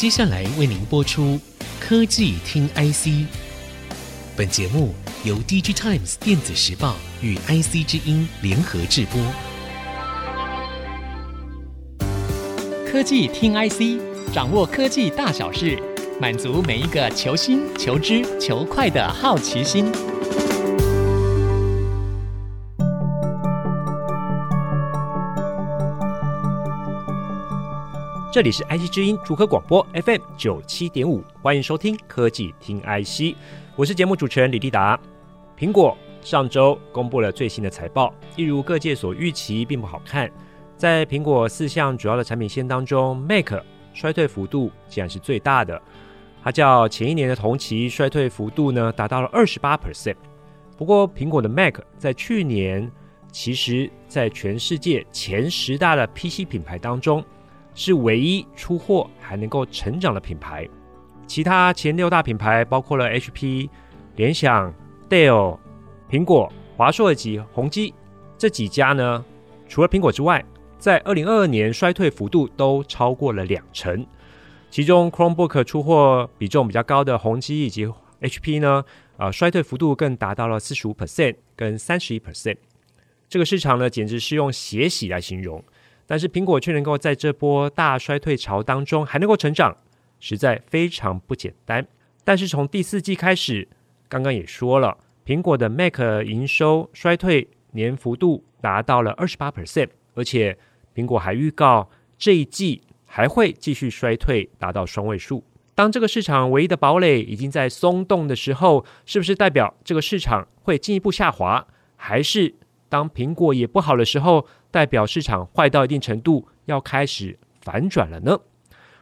接下来为您播出科技听 IC。本节目由 DG Times 电子时报与 IC 之音联合制播。科技听 IC，掌握科技大小事，满足每一个求新、求知、求快的好奇心。这里是 IC 之音主科广播 FM 九七点五，欢迎收听科技听 IC，我是节目主持人李立达。苹果上周公布了最新的财报，一如各界所预期，并不好看。在苹果四项主要的产品线当中，Mac 衰退幅度竟然是最大的，它较前一年的同期衰退幅度呢达到了二十八 percent。不过，苹果的 Mac 在去年其实在全世界前十大的 PC 品牌当中，是唯一出货还能够成长的品牌，其他前六大品牌包括了 HP、联想、Dell、苹果、华硕以及宏基这几家呢，除了苹果之外，在二零二二年衰退幅度都超过了两成。其中 Chromebook 出货比重比较高的宏基以及 HP 呢，呃，衰退幅度更达到了四十五 percent 跟三十一 percent。这个市场呢，简直是用血洗来形容。但是苹果却能够在这波大衰退潮当中还能够成长，实在非常不简单。但是从第四季开始，刚刚也说了，苹果的 Mac 营收衰退年幅度达到了二十八 percent，而且苹果还预告这一季还会继续衰退，达到双位数。当这个市场唯一的堡垒已经在松动的时候，是不是代表这个市场会进一步下滑？还是当苹果也不好的时候，代表市场坏到一定程度，要开始反转了呢。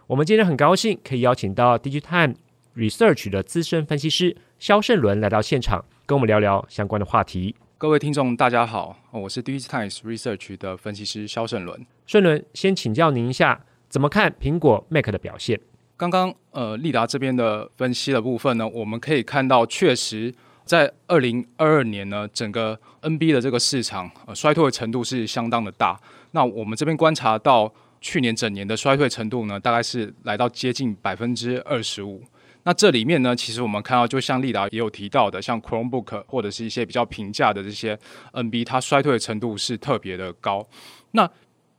我们今天很高兴可以邀请到 DigiTimes Research 的资深分析师肖胜伦来到现场，跟我们聊聊相关的话题。各位听众，大家好，我是 DigiTimes Research 的分析师肖胜伦。胜伦，先请教您一下，怎么看苹果 Mac 的表现？刚刚呃，立达这边的分析的部分呢，我们可以看到，确实。在二零二二年呢，整个 NB 的这个市场呃衰退的程度是相当的大。那我们这边观察到去年整年的衰退程度呢，大概是来到接近百分之二十五。那这里面呢，其实我们看到，就像立达也有提到的，像 Chromebook 或者是一些比较平价的这些 NB，它衰退的程度是特别的高。那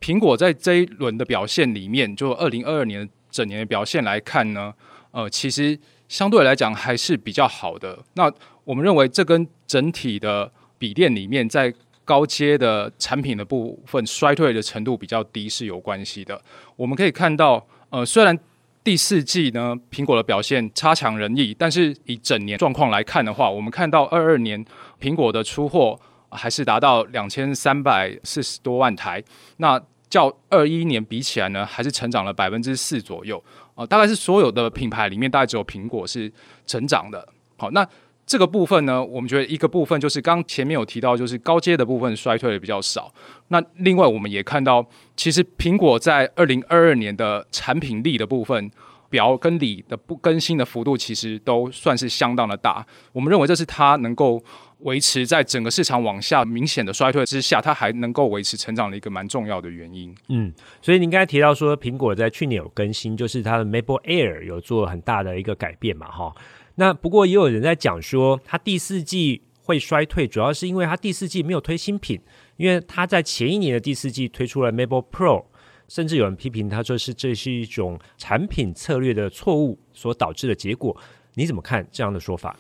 苹果在这一轮的表现里面，就二零二二年整年的表现来看呢，呃，其实相对来讲还是比较好的。那我们认为这跟整体的笔电里面在高阶的产品的部分衰退的程度比较低是有关系的。我们可以看到，呃，虽然第四季呢苹果的表现差强人意，但是以整年状况来看的话，我们看到二二年苹果的出货还是达到两千三百四十多万台，那较二一年比起来呢，还是成长了百分之四左右。呃，大概是所有的品牌里面，大概只有苹果是成长的。好，那。这个部分呢，我们觉得一个部分就是刚前面有提到，就是高阶的部分衰退的比较少。那另外我们也看到，其实苹果在二零二二年的产品力的部分，表跟里的不更新的幅度，其实都算是相当的大。我们认为这是它能够维持在整个市场往下明显的衰退之下，它还能够维持成长的一个蛮重要的原因。嗯，所以您刚才提到说，苹果在去年有更新，就是它的 MacBook Air 有做很大的一个改变嘛，哈。那不过也有人在讲说，它第四季会衰退，主要是因为它第四季没有推新品，因为它在前一年的第四季推出了 MacBook Pro，甚至有人批评它说是这是一种产品策略的错误所导致的结果。你怎么看这样的说法？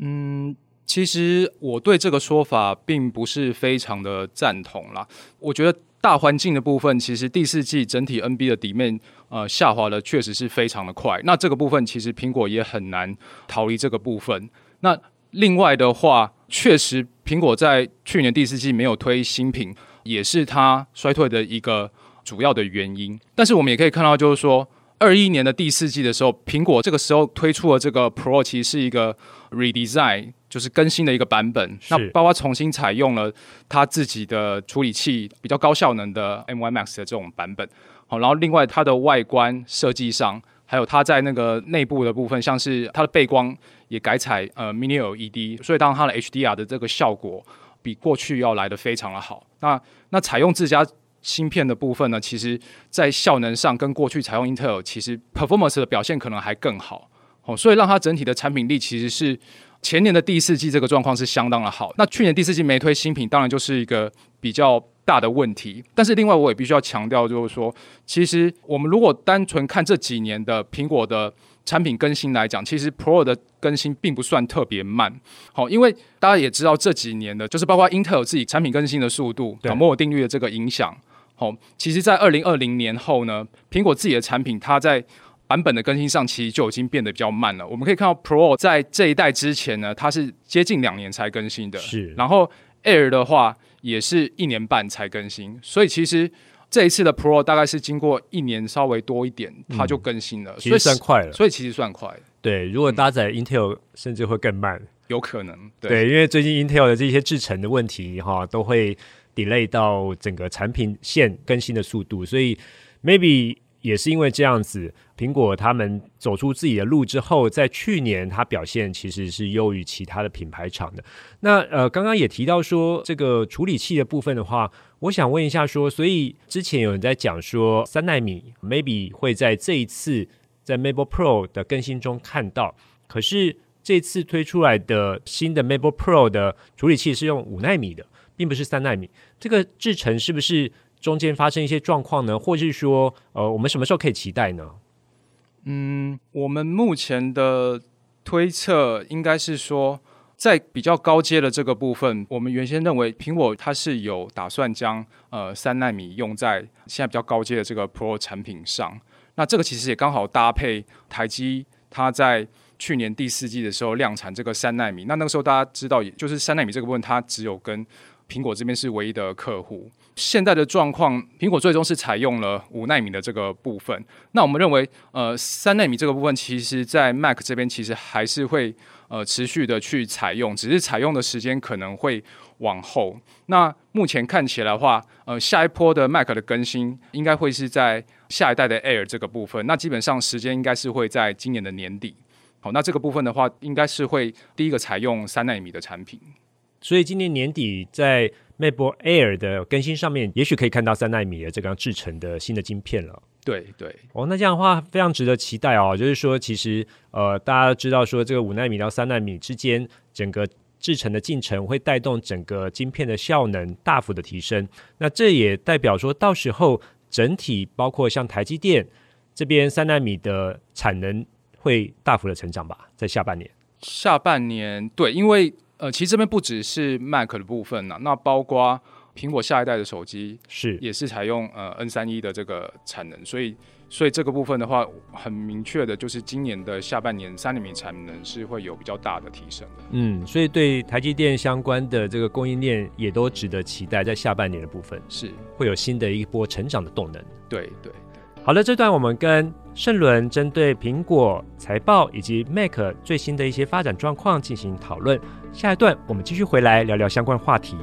嗯，其实我对这个说法并不是非常的赞同啦。我觉得大环境的部分，其实第四季整体 NB 的底面。呃，下滑的确实是非常的快。那这个部分其实苹果也很难逃离这个部分。那另外的话，确实苹果在去年第四季没有推新品，也是它衰退的一个主要的原因。但是我们也可以看到，就是说二一年的第四季的时候，苹果这个时候推出了这个 Pro，其实是一个 redesign，就是更新的一个版本。那包括重新采用了它自己的处理器，比较高效能的 M1 Max 的这种版本。好，然后另外它的外观设计上，还有它在那个内部的部分，像是它的背光也改采呃 Mini LED，所以当它的 HDR 的这个效果比过去要来得非常的好。那那采用自家芯片的部分呢，其实在效能上跟过去采用 Intel 其实 performance 的表现可能还更好哦，所以让它整体的产品力其实是前年的第四季这个状况是相当的好。那去年第四季没推新品，当然就是一个比较大的问题。但是另外我也必须要强调，就是说，其实我们如果单纯看这几年的苹果的产品更新来讲，其实 Pro 的更新并不算特别慢。好，因为大家也知道这几年的，就是包括英特尔自己产品更新的速度，摩尔定律的这个影响。好，其实，在二零二零年后呢，苹果自己的产品，它在版本的更新上，其实就已经变得比较慢了。我们可以看到，Pro 在这一代之前呢，它是接近两年才更新的，是。然后 Air 的话，也是一年半才更新。所以，其实这一次的 Pro 大概是经过一年稍微多一点，它就更新了，嗯、其实算快了。所以，其实算快。对，如果搭载 Intel，甚至会更慢，有可能。对，对，因为最近 Intel 的这些制程的问题，哈，都会。delay 到整个产品线更新的速度，所以 maybe 也是因为这样子，苹果他们走出自己的路之后，在去年它表现其实是优于其他的品牌厂的。那呃，刚刚也提到说这个处理器的部分的话，我想问一下说，所以之前有人在讲说三纳米 maybe 会在这一次在 MABO Pro 的更新中看到，可是这次推出来的新的 MABO Pro 的处理器是用五纳米的。并不是三纳米，这个制程是不是中间发生一些状况呢？或是说，呃，我们什么时候可以期待呢？嗯，我们目前的推测应该是说，在比较高阶的这个部分，我们原先认为苹果它是有打算将呃三纳米用在现在比较高阶的这个 Pro 产品上。那这个其实也刚好搭配台积它在去年第四季的时候量产这个三纳米。那那个时候大家知道，也就是三纳米这个部分，它只有跟苹果这边是唯一的客户。现在的状况，苹果最终是采用了五奈米的这个部分。那我们认为，呃，三奈米这个部分，其实在 Mac 这边其实还是会呃持续的去采用，只是采用的时间可能会往后。那目前看起来的话，呃，下一波的 Mac 的更新应该会是在下一代的 Air 这个部分。那基本上时间应该是会在今年的年底。好，那这个部分的话，应该是会第一个采用三奈米的产品。所以今年年底在 MacBook Air 的更新上面，也许可以看到三纳米的这个制成的新的晶片了。对对，哦，那这样的话非常值得期待哦。就是说，其实呃，大家都知道说这个五纳米到三纳米之间，整个制成的进程会带动整个晶片的效能大幅的提升。那这也代表说到时候整体包括像台积电这边三纳米的产能会大幅的成长吧，在下半年。下半年对，因为。呃，其实这边不只是 Mac 的部分呐，那包括苹果下一代的手机是也是采用呃 N 三一的这个产能，所以所以这个部分的话，很明确的就是今年的下半年三纳米产能是会有比较大的提升的。嗯，所以对台积电相关的这个供应链也都值得期待，在下半年的部分是会有新的一波成长的动能。对对。好了，这段我们跟盛伦针对苹果财报以及 Mac 最新的一些发展状况进行讨论。下一段我们继续回来聊聊相关话题。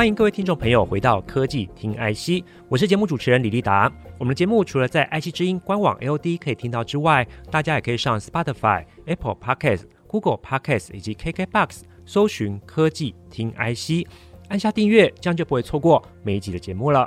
欢迎各位听众朋友回到科技听 IC，我是节目主持人李立达。我们的节目除了在 IC 之音官网 L D 可以听到之外，大家也可以上 Spotify、Apple Podcast、Google Podcast 以及 KKBox 搜寻科技听 IC，按下订阅，这样就不会错过每一集的节目了。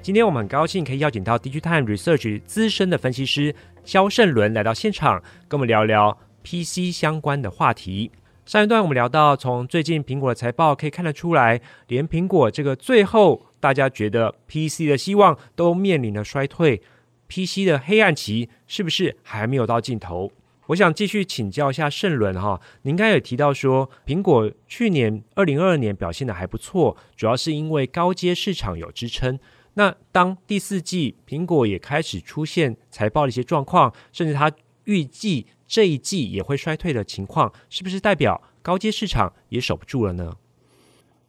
今天我们很高兴可以邀请到 DigiTime Research 资深的分析师肖胜伦来到现场，跟我们聊聊 PC 相关的话题。上一段我们聊到，从最近苹果的财报可以看得出来，连苹果这个最后大家觉得 PC 的希望都面临了衰退，PC 的黑暗期是不是还没有到尽头？我想继续请教一下盛伦哈，您刚才有提到说，苹果去年二零二二年表现的还不错，主要是因为高阶市场有支撑。那当第四季苹果也开始出现财报的一些状况，甚至它预计。这一季也会衰退的情况，是不是代表高阶市场也守不住了呢？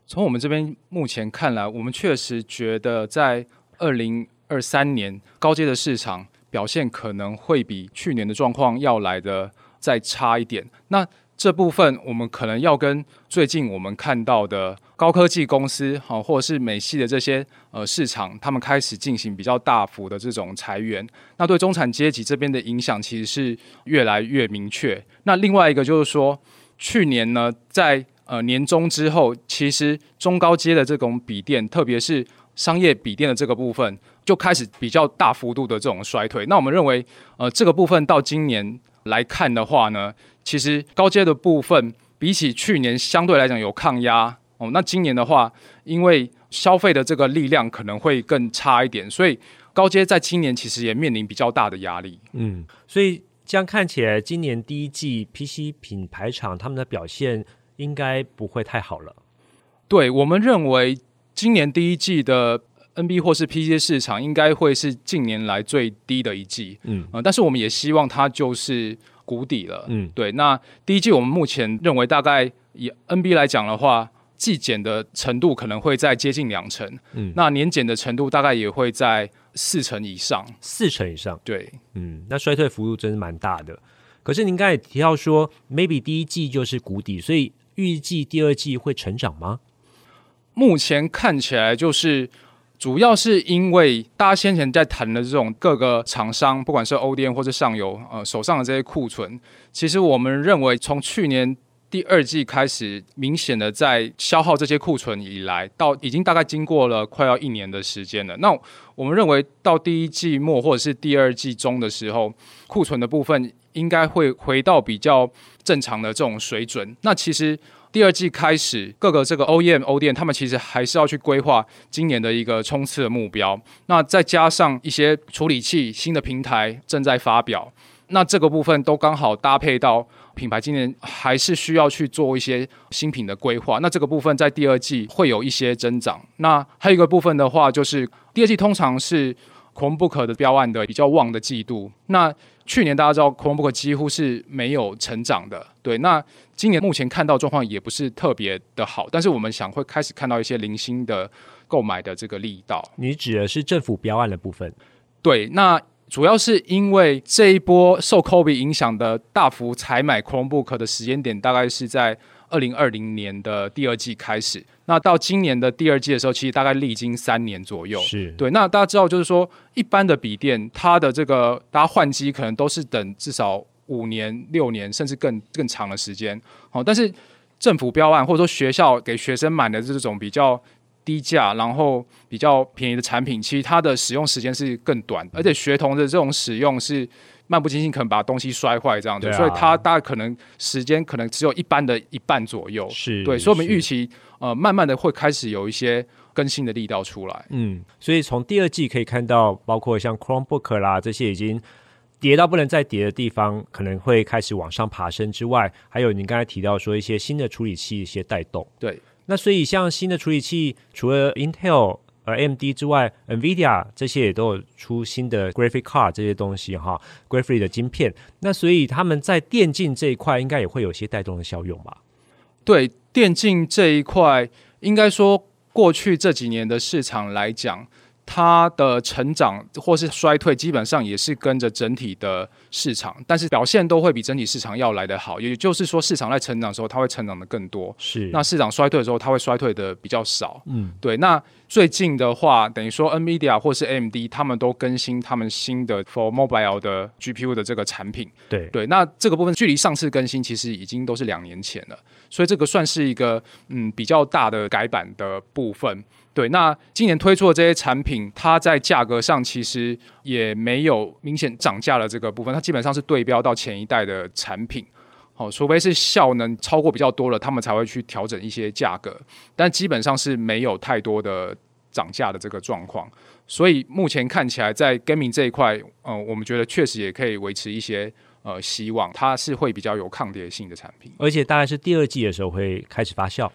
从我们这边目前看来，我们确实觉得在二零二三年高阶的市场表现可能会比去年的状况要来的再差一点。那这部分我们可能要跟最近我们看到的高科技公司好，或者是美系的这些呃市场，他们开始进行比较大幅的这种裁员，那对中产阶级这边的影响其实是越来越明确。那另外一个就是说，去年呢，在呃年终之后，其实中高阶的这种笔电，特别是商业笔电的这个部分，就开始比较大幅度的这种衰退。那我们认为，呃，这个部分到今年来看的话呢，其实高阶的部分比起去年相对来讲有抗压哦。那今年的话，因为消费的这个力量可能会更差一点，所以高阶在今年其实也面临比较大的压力。嗯，所以。这样看起来，今年第一季 PC 品牌厂他们的表现应该不会太好了。对，我们认为，今年第一季的 NB 或是 PC 市场应该会是近年来最低的一季。嗯、呃，但是我们也希望它就是谷底了。嗯，对。那第一季我们目前认为，大概以 NB 来讲的话，季减的程度可能会在接近两成。嗯，那年减的程度大概也会在。四成以上，四成以上，对，嗯，那衰退幅度真是蛮大的。可是您刚才也提到说，maybe 第一季就是谷底，所以预计第二季会成长吗？目前看起来就是，主要是因为大家先前在谈的这种各个厂商，不管是 ODM 或者上游，呃，手上的这些库存，其实我们认为从去年。第二季开始明显的在消耗这些库存以来，到已经大概经过了快要一年的时间了。那我们认为到第一季末或者是第二季中的时候，库存的部分应该会回到比较正常的这种水准。那其实第二季开始，各个这个 OEM、O 店他们其实还是要去规划今年的一个冲刺的目标。那再加上一些处理器新的平台正在发表，那这个部分都刚好搭配到。品牌今年还是需要去做一些新品的规划，那这个部分在第二季会有一些增长。那还有一个部分的话，就是第二季通常是 Chromebook 的标案的比较旺的季度。那去年大家知道 Chromebook 几乎是没有成长的，对。那今年目前看到状况也不是特别的好，但是我们想会开始看到一些零星的购买的这个力道。你指的是政府标案的部分？对，那。主要是因为这一波受 COVID 影响的大幅采买 Chromebook 的时间点，大概是在二零二零年的第二季开始。那到今年的第二季的时候，其实大概历经三年左右。是对。那大家知道，就是说一般的笔电，它的这个大家换机可能都是等至少五年、六年，甚至更更长的时间。好，但是政府标案或者说学校给学生买的这种比较。低价，然后比较便宜的产品，其实它的使用时间是更短，而且学童的这种使用是漫不经心，可能把东西摔坏这样子，啊、所以它大概可能时间可能只有一般的一半左右。是对，所以我们预期呃，慢慢的会开始有一些更新的力道出来。嗯，所以从第二季可以看到，包括像 Chromebook 啦这些已经跌到不能再跌的地方，可能会开始往上爬升之外，还有您刚才提到说一些新的处理器一些带动。对。那所以像新的处理器，除了 Intel、呃 AMD 之外，NVIDIA 这些也都有出新的 Graphic Card 这些东西哈，Graphic 的晶片。那所以他们在电竞这一块应该也会有些带动的效用吧？对，电竞这一块，应该说过去这几年的市场来讲。它的成长或是衰退，基本上也是跟着整体的市场，但是表现都会比整体市场要来得好。也就是说，市场在成长的时候，它会成长的更多；是那市场衰退的时候，它会衰退的比较少。嗯，对。那最近的话，等于说 NVIDIA 或是 AMD，他们都更新他们新的 For Mobile 的 GPU 的这个产品。对对。那这个部分距离上次更新其实已经都是两年前了，所以这个算是一个嗯比较大的改版的部分。对，那今年推出的这些产品，它在价格上其实也没有明显涨价的这个部分，它基本上是对标到前一代的产品。好，除非是效能超过比较多了，他们才会去调整一些价格，但基本上是没有太多的涨价的这个状况。所以目前看起来，在 gaming 这一块，嗯、呃，我们觉得确实也可以维持一些呃希望，它是会比较有抗跌性的产品，而且大概是第二季的时候会开始发酵。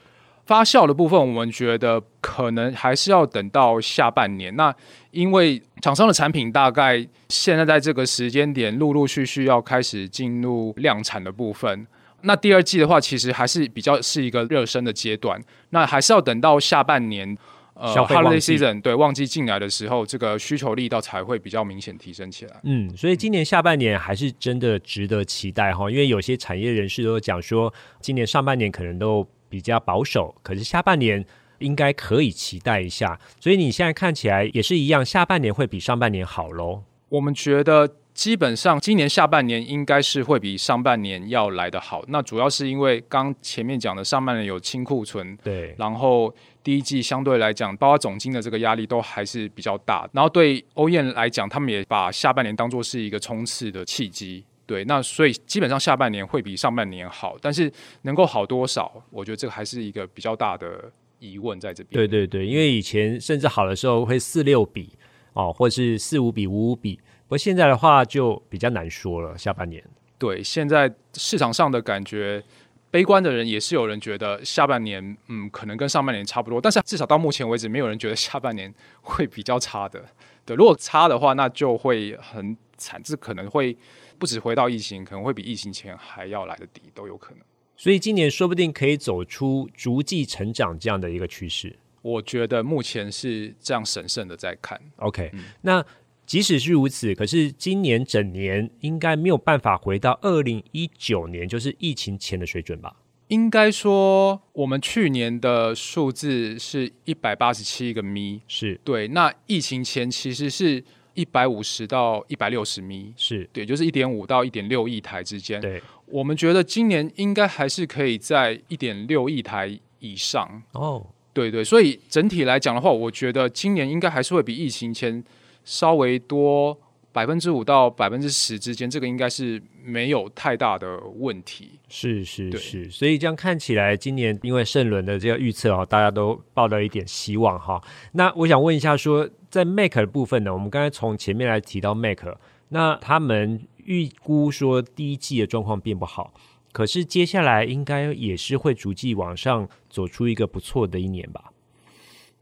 发酵的部分，我们觉得可能还是要等到下半年。那因为厂商的产品大概现在在这个时间点，陆陆续续要开始进入量产的部分。那第二季的话，其实还是比较是一个热身的阶段。那还是要等到下半年，呃，Holiday Season 对旺季进来的时候，这个需求力道才会比较明显提升起来。嗯，所以今年下半年还是真的值得期待哈，因为有些产业人士都讲说，今年上半年可能都。比较保守，可是下半年应该可以期待一下。所以你现在看起来也是一样，下半年会比上半年好喽？我们觉得。基本上，今年下半年应该是会比上半年要来得好。那主要是因为刚前面讲的上半年有清库存，对，然后第一季相对来讲，包括总金的这个压力都还是比较大。然后对 OEM 来讲，他们也把下半年当作是一个冲刺的契机。对，那所以基本上下半年会比上半年好，但是能够好多少，我觉得这个还是一个比较大的疑问在这边。对对对，因为以前甚至好的时候会四六比哦，或是四五比五五比。不过现在的话就比较难说了，下半年。对，现在市场上的感觉，悲观的人也是有人觉得下半年，嗯，可能跟上半年差不多。但是至少到目前为止，没有人觉得下半年会比较差的。对，如果差的话，那就会很惨，这可能会不止回到疫情，可能会比疫情前还要来得低，都有可能。所以今年说不定可以走出逐季成长这样的一个趋势。我觉得目前是这样审慎的在看。OK，嗯，那。即使是如此，可是今年整年应该没有办法回到二零一九年，就是疫情前的水准吧？应该说，我们去年的数字是一百八十七个咪，是对。那疫情前其实是一百五十到一百六十咪，是对，就是一点五到一点六亿台之间。对，我们觉得今年应该还是可以在一点六亿台以上。哦，对对，所以整体来讲的话，我觉得今年应该还是会比疫情前。稍微多百分之五到百分之十之间，这个应该是没有太大的问题。是是是，所以这样看起来，今年因为圣伦的这个预测啊，大家都抱了一点希望哈。那我想问一下说，说在 Mac 的部分呢，我们刚才从前面来提到 Mac，那他们预估说第一季的状况并不好，可是接下来应该也是会逐季往上走出一个不错的一年吧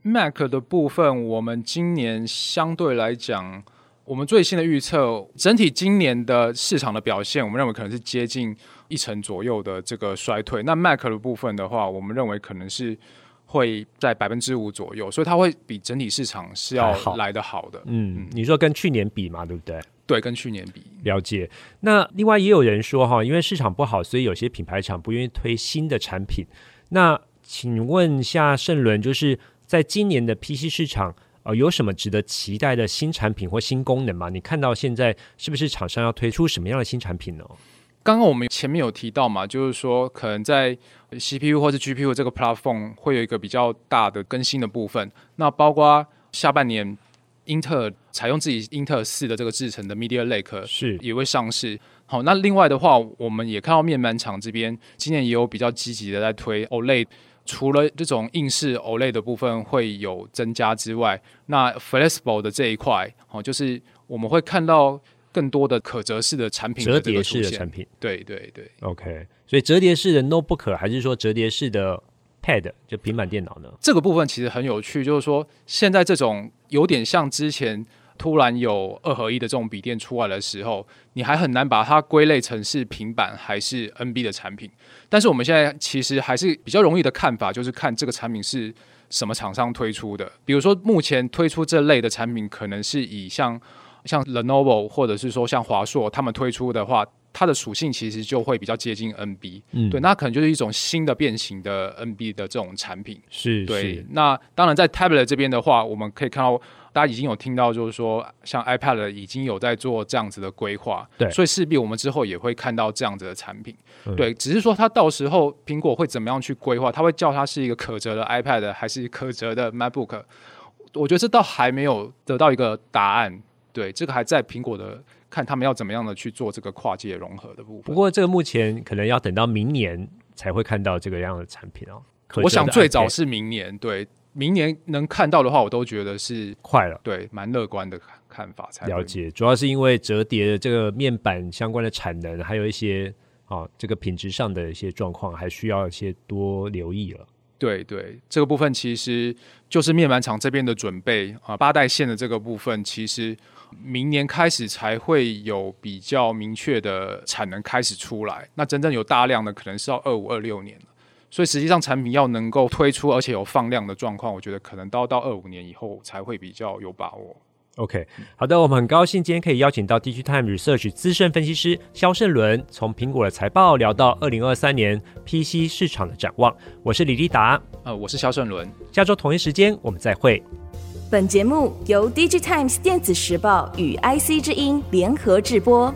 ？Mac 的部分，我们今年相对来讲，我们最新的预测，整体今年的市场的表现，我们认为可能是接近一成左右的这个衰退。那 Mac 的部分的话，我们认为可能是会在百分之五左右，所以它会比整体市场是要来得好的。嗯，嗯，你说跟去年比嘛，对不对？对，跟去年比。了解。那另外也有人说哈，因为市场不好，所以有些品牌厂不愿意推新的产品。那请问一下盛伦，就是。在今年的 PC 市场，呃，有什么值得期待的新产品或新功能吗？你看到现在是不是厂商要推出什么样的新产品呢？刚刚我们前面有提到嘛，就是说可能在 CPU 或是 GPU 这个 platform 会有一个比较大的更新的部分。那包括下半年，英特尔采用自己英特尔四的这个制程的 Media Lake 是也会上市。好，那另外的话，我们也看到面板厂这边今年也有比较积极的在推 OLED。除了这种硬式 OLED 的部分会有增加之外，那 Flexible 的这一块，哦，就是我们会看到更多的可折式的产品的，折叠式的产品。对对对，OK。所以折叠式的 Notebook 还是说折叠式的 Pad 就平板电脑呢？这个部分其实很有趣，就是说现在这种有点像之前。突然有二合一的这种笔电出来的时候，你还很难把它归类成是平板还是 NB 的产品。但是我们现在其实还是比较容易的看法，就是看这个产品是什么厂商推出的。比如说目前推出这类的产品，可能是以像像 Lenovo 或者是说像华硕他们推出的话，它的属性其实就会比较接近 NB。嗯，对，那可能就是一种新的变形的 NB 的这种产品。是，对。那当然在 Tablet 这边的话，我们可以看到。大家已经有听到，就是说，像 iPad 已经有在做这样子的规划，对，所以势必我们之后也会看到这样子的产品，嗯、对，只是说它到时候苹果会怎么样去规划，它会叫它是一个可折的 iPad 还是可折的 MacBook，我觉得这倒还没有得到一个答案，对，这个还在苹果的看他们要怎么样的去做这个跨界融合的部分。不过这个目前可能要等到明年才会看到这个样的产品哦，我想最早是明年，对。明年能看到的话，我都觉得是快了，对，蛮乐观的看法。才了解，主要是因为折叠的这个面板相关的产能，还有一些啊、哦，这个品质上的一些状况，还需要一些多留意了。对对，这个部分其实就是面板厂这边的准备啊，八代线的这个部分，其实明年开始才会有比较明确的产能开始出来。那真正有大量的，可能是要二五二六年了。所以实际上产品要能够推出，而且有放量的状况，我觉得可能到到二五年以后才会比较有把握。OK，好的，我们很高兴今天可以邀请到 DigiTime Research 资深分析师肖胜伦，从苹果的财报聊到二零二三年 PC 市场的展望。我是李立达，呃，我是肖胜伦，下周同一时间我们再会。本节目由 DigiTimes 电子时报与 IC 之音联合制播。